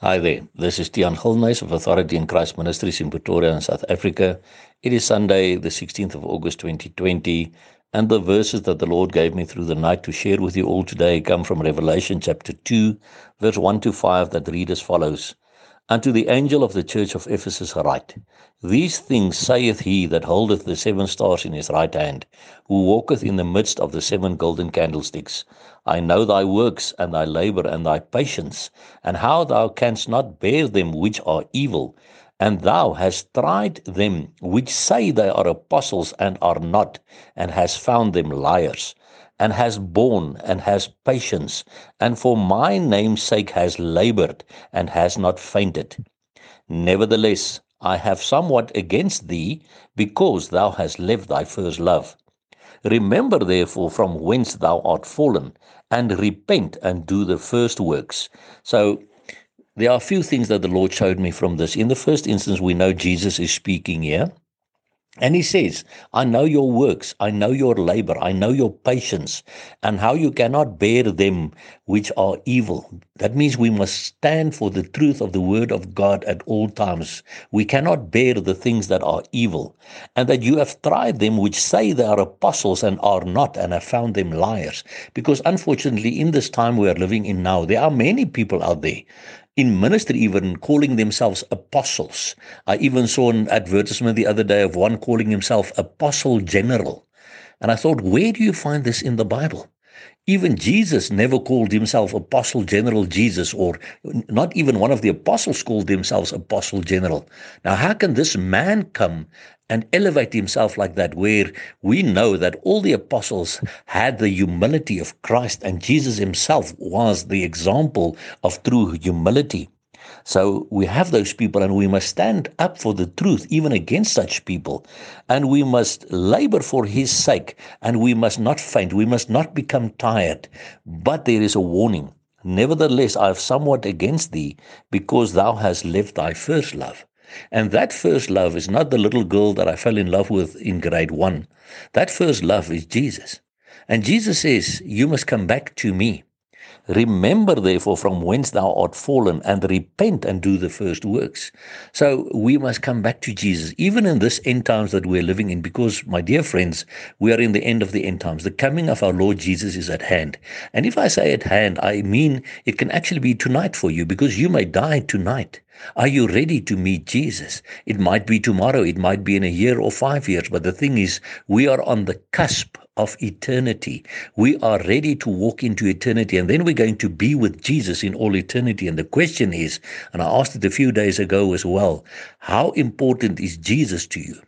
Hi there. This is Tian Gilnys of Authority in Christ Ministries in Pretoria in South Africa. It is Sunday, the 16th of August 2020, and the verses that the Lord gave me through the night to share with you all today come from Revelation chapter 2, verse 1 to 5 that read as follows. Unto the angel of the church of Ephesus write, These things saith he that holdeth the seven stars in his right hand, who walketh in the midst of the seven golden candlesticks. I know thy works, and thy labour, and thy patience, and how thou canst not bear them which are evil. And thou hast tried them which say they are apostles and are not, and hast found them liars and has borne and has patience, and for my name's sake has labored and has not fainted. Nevertheless, I have somewhat against thee, because thou hast left thy first love. Remember therefore from whence thou art fallen, and repent and do the first works. So there are a few things that the Lord showed me from this. In the first instance, we know Jesus is speaking here. And he says, I know your works, I know your labor, I know your patience, and how you cannot bear them which are evil. That means we must stand for the truth of the word of God at all times. We cannot bear the things that are evil, and that you have tried them which say they are apostles and are not, and have found them liars. Because unfortunately, in this time we are living in now, there are many people out there in ministry even calling themselves apostles. I even saw an advertisement the other day of one calling himself apostle general. And I thought, where do you find this in the Bible? Even Jesus never called himself Apostle General Jesus, or not even one of the apostles called themselves Apostle General. Now, how can this man come and elevate himself like that, where we know that all the apostles had the humility of Christ, and Jesus himself was the example of true humility? So we have those people, and we must stand up for the truth, even against such people. And we must labor for his sake, and we must not faint. We must not become tired. But there is a warning. Nevertheless, I have somewhat against thee, because thou hast left thy first love. And that first love is not the little girl that I fell in love with in grade one. That first love is Jesus. And Jesus says, You must come back to me. Remember, therefore, from whence thou art fallen, and repent and do the first works. So we must come back to Jesus, even in this end times that we're living in, because, my dear friends, we are in the end of the end times. The coming of our Lord Jesus is at hand. And if I say at hand, I mean it can actually be tonight for you, because you may die tonight. Are you ready to meet Jesus? It might be tomorrow, it might be in a year or five years, but the thing is, we are on the cusp of eternity. We are ready to walk into eternity, and then we're going to be with Jesus in all eternity. And the question is, and I asked it a few days ago as well, how important is Jesus to you?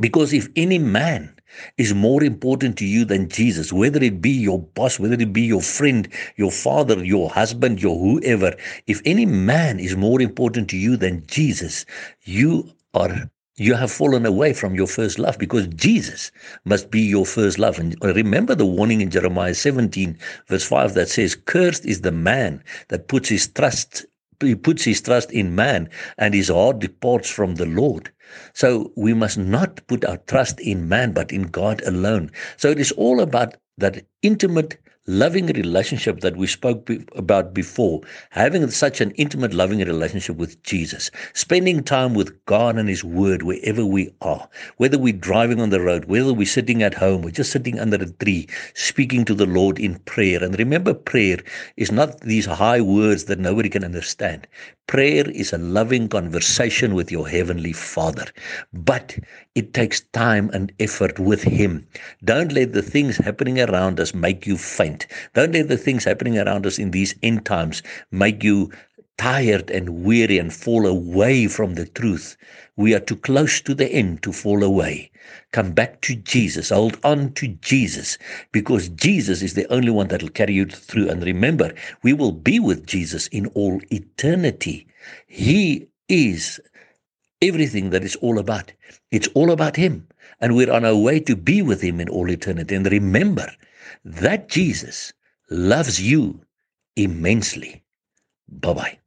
Because if any man is more important to you than Jesus, whether it be your boss, whether it be your friend, your father, your husband, your whoever, if any man is more important to you than Jesus, you are you have fallen away from your first love because Jesus must be your first love. And remember the warning in Jeremiah 17, verse 5 that says, Cursed is the man that puts his trust he puts his trust in man and his heart departs from the Lord. So we must not put our trust in man, but in God alone. So it is all about that intimate loving relationship that we spoke be- about before, having such an intimate, loving relationship with Jesus, spending time with God and His Word wherever we are, whether we're driving on the road, whether we're sitting at home, we're just sitting under a tree, speaking to the Lord in prayer. And remember, prayer is not these high words that nobody can understand. Prayer is a loving conversation with your Heavenly Father, but it takes time and effort with Him. Don't let the things happening around us make you faint. Don't let the things happening around us in these end times make you tired and weary and fall away from the truth. We are too close to the end to fall away. Come back to Jesus. Hold on to Jesus because Jesus is the only one that will carry you through. And remember, we will be with Jesus in all eternity. He is everything that it's all about. It's all about Him. And we're on our way to be with Him in all eternity. And remember that Jesus loves you immensely. Bye bye.